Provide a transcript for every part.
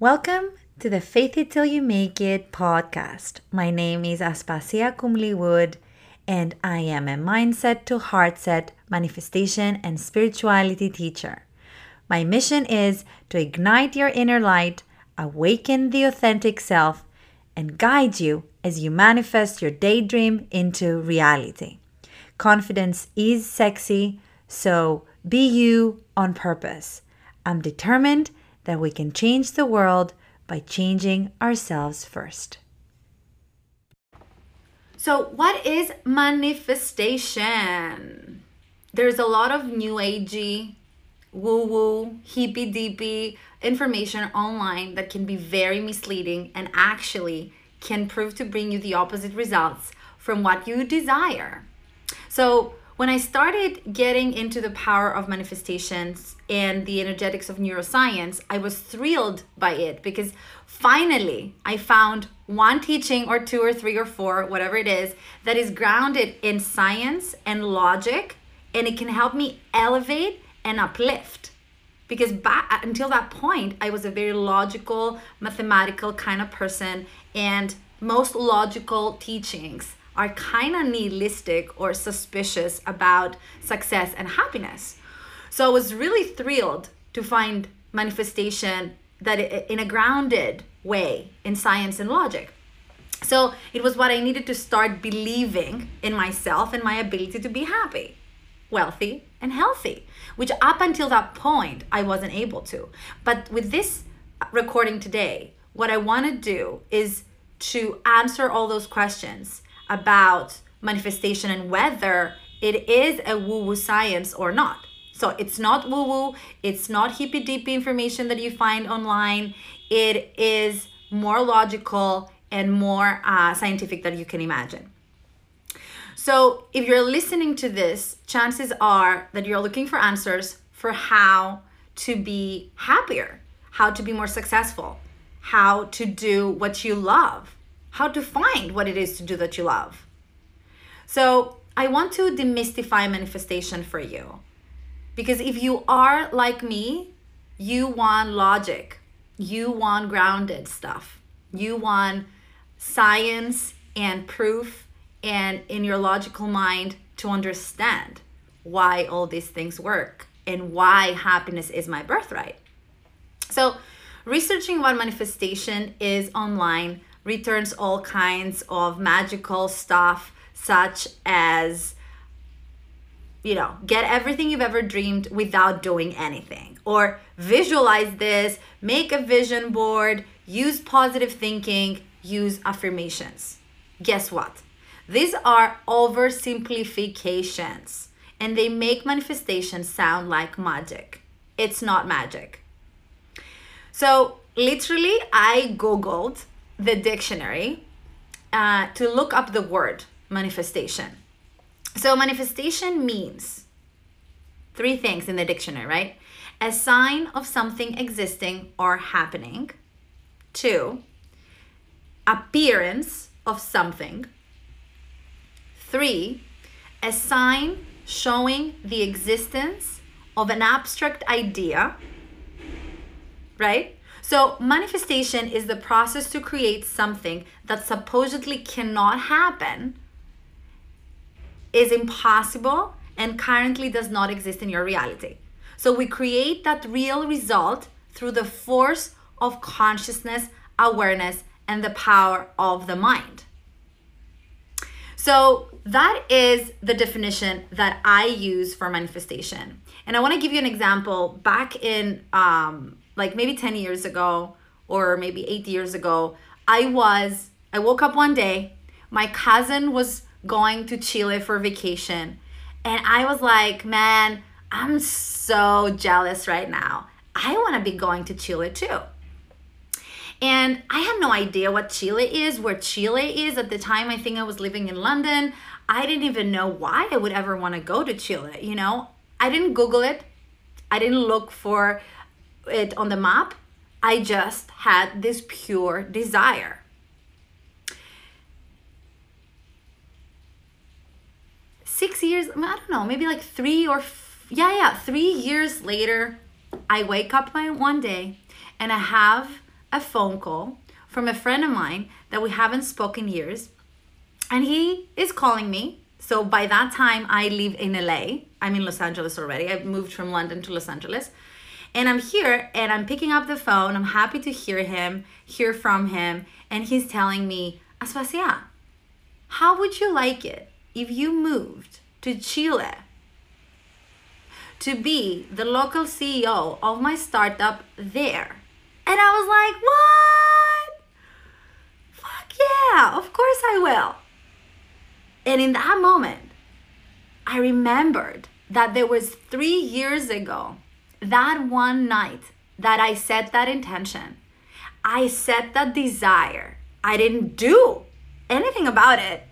Welcome to the Faith It Till You Make It podcast. My name is Aspasia Kumli Wood, and I am a mindset to heartset, manifestation and spirituality teacher. My mission is to ignite your inner light, awaken the authentic self, and guide you as you manifest your daydream into reality. Confidence is sexy, so be you on purpose. I'm determined that we can change the world by changing ourselves first. So, what is manifestation? There's a lot of new agey, woo woo, hippy dippy information online that can be very misleading and actually can prove to bring you the opposite results from what you desire. So, when I started getting into the power of manifestations and the energetics of neuroscience, I was thrilled by it because finally I found one teaching or two or three or four, whatever it is, that is grounded in science and logic and it can help me elevate and uplift. Because back, until that point, I was a very logical, mathematical kind of person, and most logical teachings are kind of nihilistic or suspicious about success and happiness. So I was really thrilled to find manifestation that in a grounded way in science and logic. So it was what I needed to start believing in myself and my ability to be happy, wealthy, and healthy, which up until that point I wasn't able to. But with this recording today, what I want to do is to answer all those questions about manifestation and whether it is a woo woo science or not. So it's not woo woo, it's not hippy dippy information that you find online. It is more logical and more uh, scientific than you can imagine. So if you're listening to this, chances are that you're looking for answers for how to be happier, how to be more successful, how to do what you love how to find what it is to do that you love. So, I want to demystify manifestation for you. Because if you are like me, you want logic, you want grounded stuff, you want science and proof, and in your logical mind to understand why all these things work and why happiness is my birthright. So, researching about manifestation is online returns all kinds of magical stuff, such as, you know, get everything you've ever dreamed without doing anything, or visualize this, make a vision board, use positive thinking, use affirmations. Guess what? These are oversimplifications and they make manifestation sound like magic. It's not magic. So, literally, I Googled the dictionary uh, to look up the word manifestation. So, manifestation means three things in the dictionary, right? A sign of something existing or happening. Two, appearance of something. Three, a sign showing the existence of an abstract idea, right? So, manifestation is the process to create something that supposedly cannot happen, is impossible, and currently does not exist in your reality. So, we create that real result through the force of consciousness, awareness, and the power of the mind. So, that is the definition that I use for manifestation. And I want to give you an example. Back in um, like maybe 10 years ago or maybe eight years ago, I was, I woke up one day, my cousin was going to Chile for vacation. And I was like, man, I'm so jealous right now. I want to be going to Chile too. And I had no idea what Chile is, where Chile is. At the time, I think I was living in London. I didn't even know why I would ever want to go to Chile, you know? I didn't Google it. I didn't look for it on the map. I just had this pure desire. Six years, I don't know, maybe like three or, yeah, yeah, three years later, I wake up my one day and I have a phone call from a friend of mine that we haven't spoken years. And he is calling me. So by that time, I live in LA. I'm in Los Angeles already. I've moved from London to Los Angeles. And I'm here and I'm picking up the phone. I'm happy to hear him, hear from him. And he's telling me, Aspasia, how would you like it if you moved to Chile to be the local CEO of my startup there? And I was like, what? Fuck yeah, of course I will. And in that moment, I remembered that there was three years ago, that one night that I set that intention. I set that desire. I didn't do anything about it.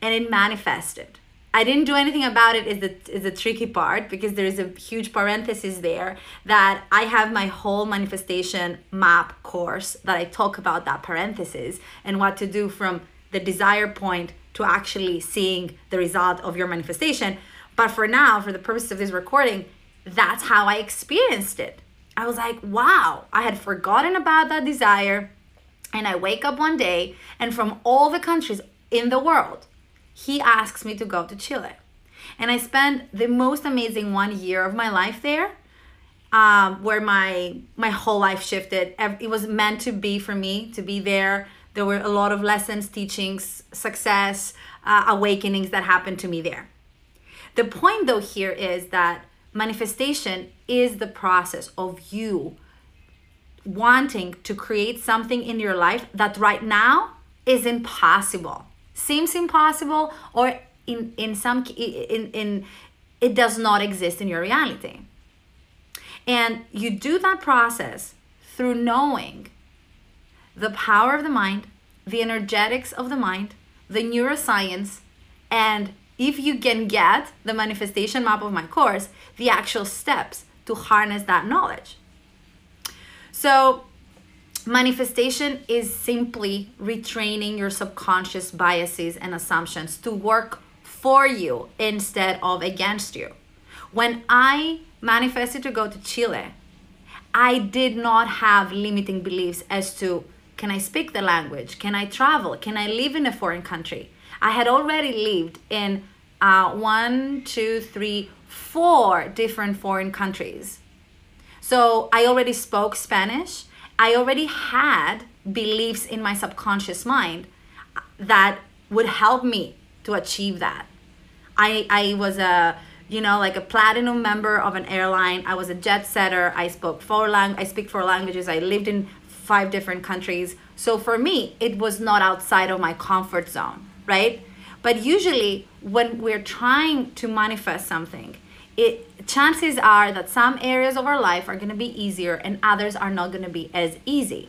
And it manifested. I didn't do anything about it is the is the tricky part because there is a huge parenthesis there that I have my whole manifestation map course that I talk about that parenthesis and what to do from the desire point to actually seeing the result of your manifestation. But for now, for the purpose of this recording, that's how I experienced it. I was like, wow, I had forgotten about that desire. And I wake up one day, and from all the countries in the world, he asks me to go to Chile. And I spent the most amazing one year of my life there. Um, where my my whole life shifted. It was meant to be for me to be there. There were a lot of lessons, teachings, success, uh, awakenings that happened to me there. The point, though, here is that manifestation is the process of you wanting to create something in your life that right now is impossible. Seems impossible or in in some in in it does not exist in your reality. And you do that process through knowing the power of the mind the energetics of the mind the neuroscience and if you can get the manifestation map of my course the actual steps to harness that knowledge so Manifestation is simply retraining your subconscious biases and assumptions to work for you instead of against you. When I manifested to go to Chile, I did not have limiting beliefs as to can I speak the language? Can I travel? Can I live in a foreign country? I had already lived in uh, one, two, three, four different foreign countries. So I already spoke Spanish. I already had beliefs in my subconscious mind that would help me to achieve that. I, I was a you know like a platinum member of an airline. I was a jet setter. I spoke four lang I speak four languages. I lived in five different countries. So for me, it was not outside of my comfort zone, right? But usually when we're trying to manifest something, it chances are that some areas of our life are going to be easier and others are not going to be as easy.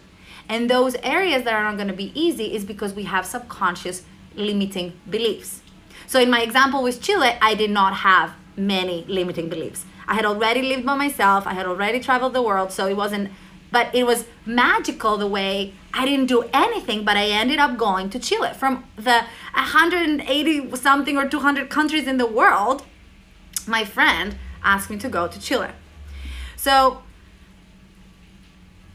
And those areas that are not going to be easy is because we have subconscious limiting beliefs. So in my example with Chile, I did not have many limiting beliefs. I had already lived by myself, I had already traveled the world, so it wasn't but it was magical the way I didn't do anything, but I ended up going to Chile from the 180 something or 200 countries in the world my friend asked me to go to Chile. So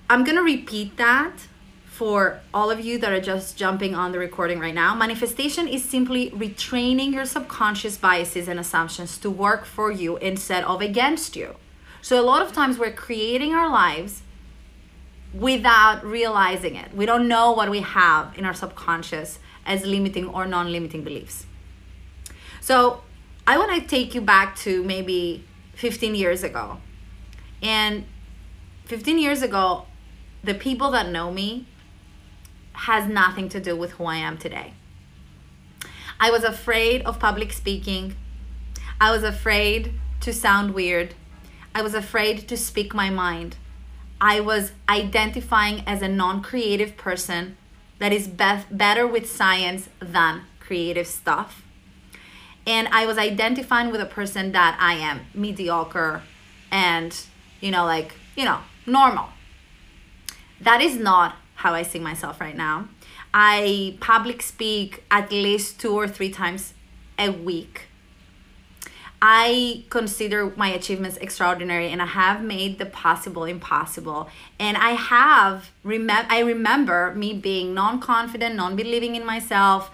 I'm gonna repeat that for all of you that are just jumping on the recording right now. Manifestation is simply retraining your subconscious biases and assumptions to work for you instead of against you. So a lot of times we're creating our lives without realizing it. We don't know what we have in our subconscious as limiting or non limiting beliefs. So I want to take you back to maybe 15 years ago. And 15 years ago, the people that know me has nothing to do with who I am today. I was afraid of public speaking. I was afraid to sound weird. I was afraid to speak my mind. I was identifying as a non creative person that is be- better with science than creative stuff and I was identifying with a person that I am mediocre and, you know, like, you know, normal. That is not how I see myself right now. I public speak at least two or three times a week. I consider my achievements extraordinary and I have made the possible impossible. And I have remem- I remember me being non-confident, non-believing in myself,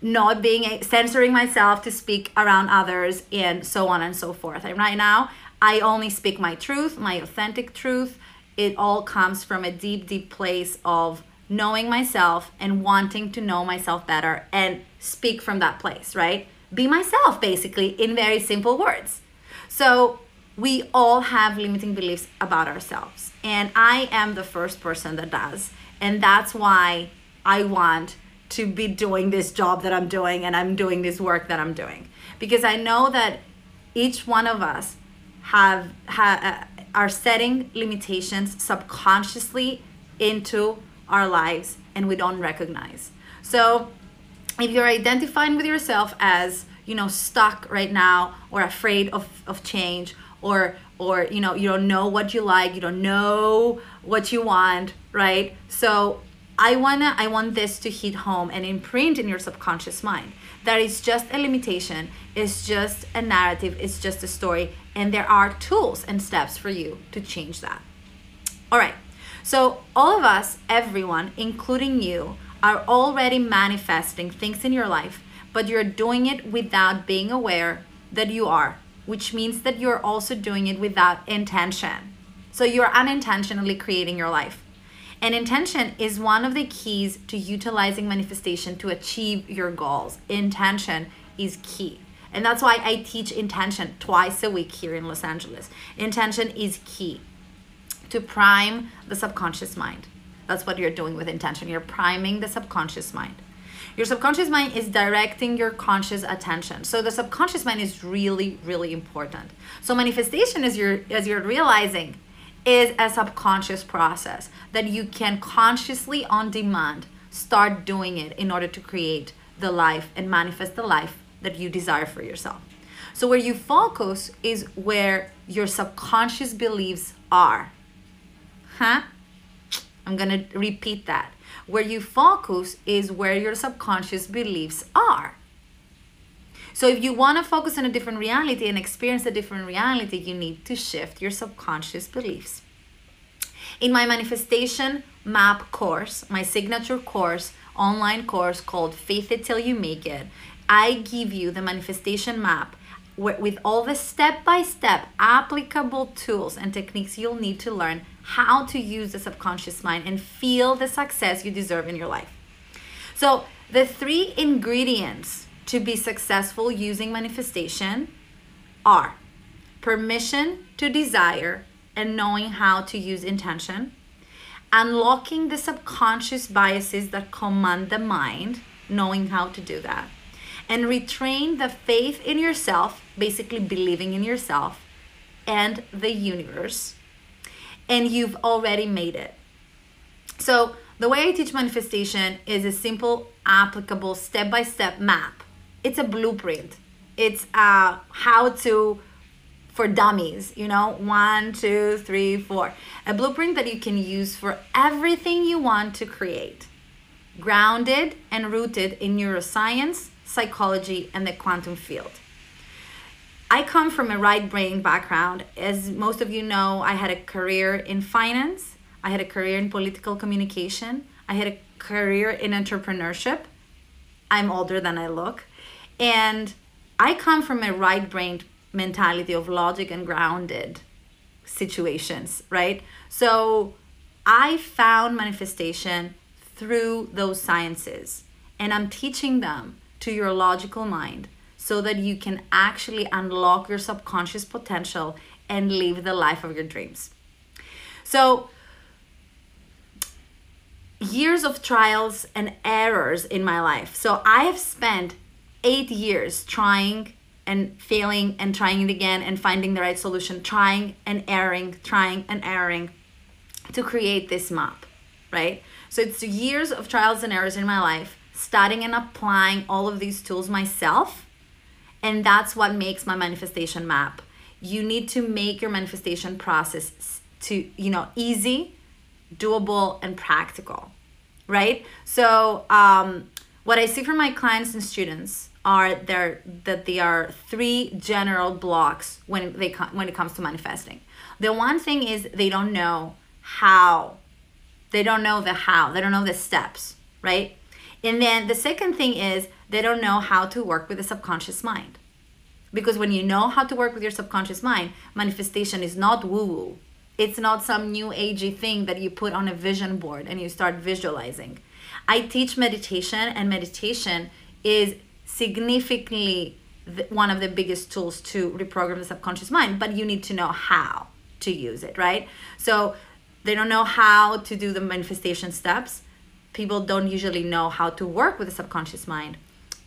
not being censoring myself to speak around others and so on and so forth. And right now, I only speak my truth, my authentic truth. It all comes from a deep deep place of knowing myself and wanting to know myself better and speak from that place, right? Be myself, basically, in very simple words. So, we all have limiting beliefs about ourselves. And I am the first person that does. And that's why I want to be doing this job that I'm doing and I'm doing this work that I'm doing. Because I know that each one of us have, have uh, are setting limitations subconsciously into our lives and we don't recognize. So if you're identifying with yourself as, you know, stuck right now or afraid of, of change or or you know, you don't know what you like, you don't know what you want, right? So I wanna I want this to hit home and imprint in your subconscious mind that it's just a limitation, it's just a narrative, it's just a story, and there are tools and steps for you to change that. All right. So, all of us, everyone, including you, are already manifesting things in your life, but you're doing it without being aware that you are, which means that you're also doing it without intention. So, you're unintentionally creating your life. And intention is one of the keys to utilizing manifestation to achieve your goals. Intention is key. And that's why I teach intention twice a week here in Los Angeles. Intention is key to prime the subconscious mind. That's what you're doing with intention. You're priming the subconscious mind. Your subconscious mind is directing your conscious attention. So the subconscious mind is really, really important. So manifestation as you're as you're realizing is a subconscious process that you can consciously on demand start doing it in order to create the life and manifest the life that you desire for yourself. So, where you focus is where your subconscious beliefs are. Huh? I'm gonna repeat that. Where you focus is where your subconscious beliefs are. So, if you wanna focus on a different reality and experience a different reality, you need to shift your subconscious beliefs. In my manifestation map course, my signature course, online course called Faith It Till You Make It, I give you the manifestation map with all the step by step applicable tools and techniques you'll need to learn how to use the subconscious mind and feel the success you deserve in your life. So, the three ingredients to be successful using manifestation are permission to desire and knowing how to use intention, unlocking the subconscious biases that command the mind, knowing how to do that and retrain the faith in yourself, basically believing in yourself and the universe. And you've already made it. So, the way I teach manifestation is a simple, applicable, step by step map. It's a blueprint, it's a how to for dummies, you know, one, two, three, four. A blueprint that you can use for everything you want to create, grounded and rooted in neuroscience psychology, and the quantum field. I come from a right brain background. As most of you know, I had a career in finance, I had a career in political communication, I had a career in entrepreneurship. I'm older than I look. And I come from a right brain mentality of logic and grounded situations, right? So I found manifestation through those sciences and I'm teaching them to your logical mind so that you can actually unlock your subconscious potential and live the life of your dreams. So, years of trials and errors in my life. So, I have spent eight years trying and failing and trying it again and finding the right solution, trying and erring, trying and erring to create this map, right? So, it's years of trials and errors in my life studying and applying all of these tools myself. And that's what makes my manifestation map. You need to make your manifestation process to, you know, easy, doable, and practical, right? So, um, what I see from my clients and students are there that there are three general blocks when they when it comes to manifesting. The one thing is they don't know how. They don't know the how. They don't know the steps, right? And then the second thing is they don't know how to work with the subconscious mind. Because when you know how to work with your subconscious mind, manifestation is not woo woo. It's not some new agey thing that you put on a vision board and you start visualizing. I teach meditation, and meditation is significantly one of the biggest tools to reprogram the subconscious mind, but you need to know how to use it, right? So they don't know how to do the manifestation steps. People don't usually know how to work with the subconscious mind,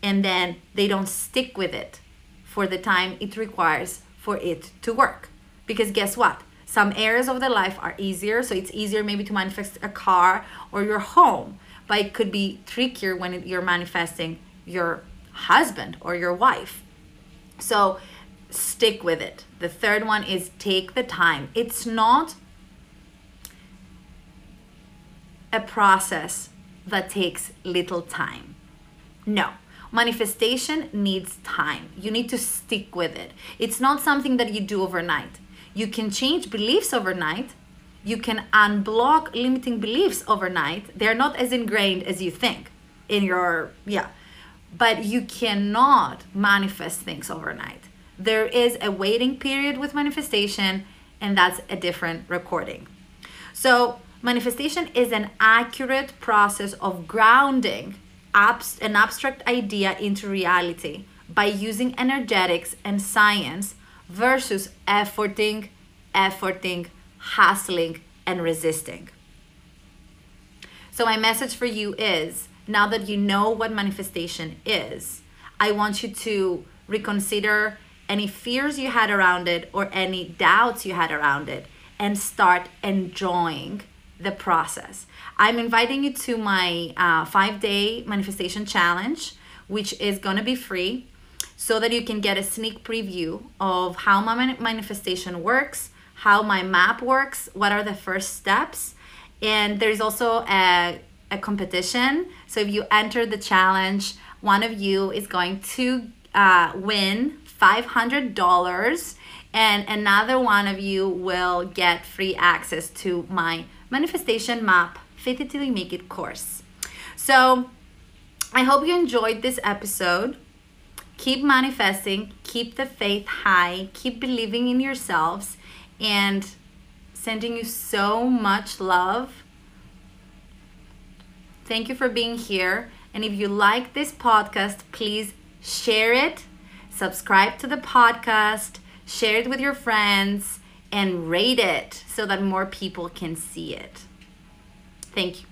and then they don't stick with it for the time it requires for it to work. Because guess what? Some areas of their life are easier, so it's easier maybe to manifest a car or your home, but it could be trickier when you're manifesting your husband or your wife. So stick with it. The third one is take the time. It's not a process that takes little time. No, manifestation needs time. You need to stick with it. It's not something that you do overnight. You can change beliefs overnight. You can unblock limiting beliefs overnight. They're not as ingrained as you think in your, yeah. But you cannot manifest things overnight. There is a waiting period with manifestation, and that's a different recording. So, manifestation is an accurate process of grounding abs- an abstract idea into reality by using energetics and science versus efforting, efforting, hustling, and resisting. So, my message for you is now that you know what manifestation is, I want you to reconsider any fears you had around it or any doubts you had around it and start enjoying the process. I'm inviting you to my uh, five day manifestation challenge, which is going to be free so that you can get a sneak preview of how my manifestation works, how my map works, what are the first steps. And there's also a, a competition. So if you enter the challenge, one of you is going to uh, win $500 and another one of you will get free access to my manifestation map Faith It Till You Make It course. So I hope you enjoyed this episode. Keep manifesting, keep the faith high, keep believing in yourselves, and sending you so much love. Thank you for being here. And if you like this podcast, please share it, subscribe to the podcast, share it with your friends, and rate it so that more people can see it. Thank you.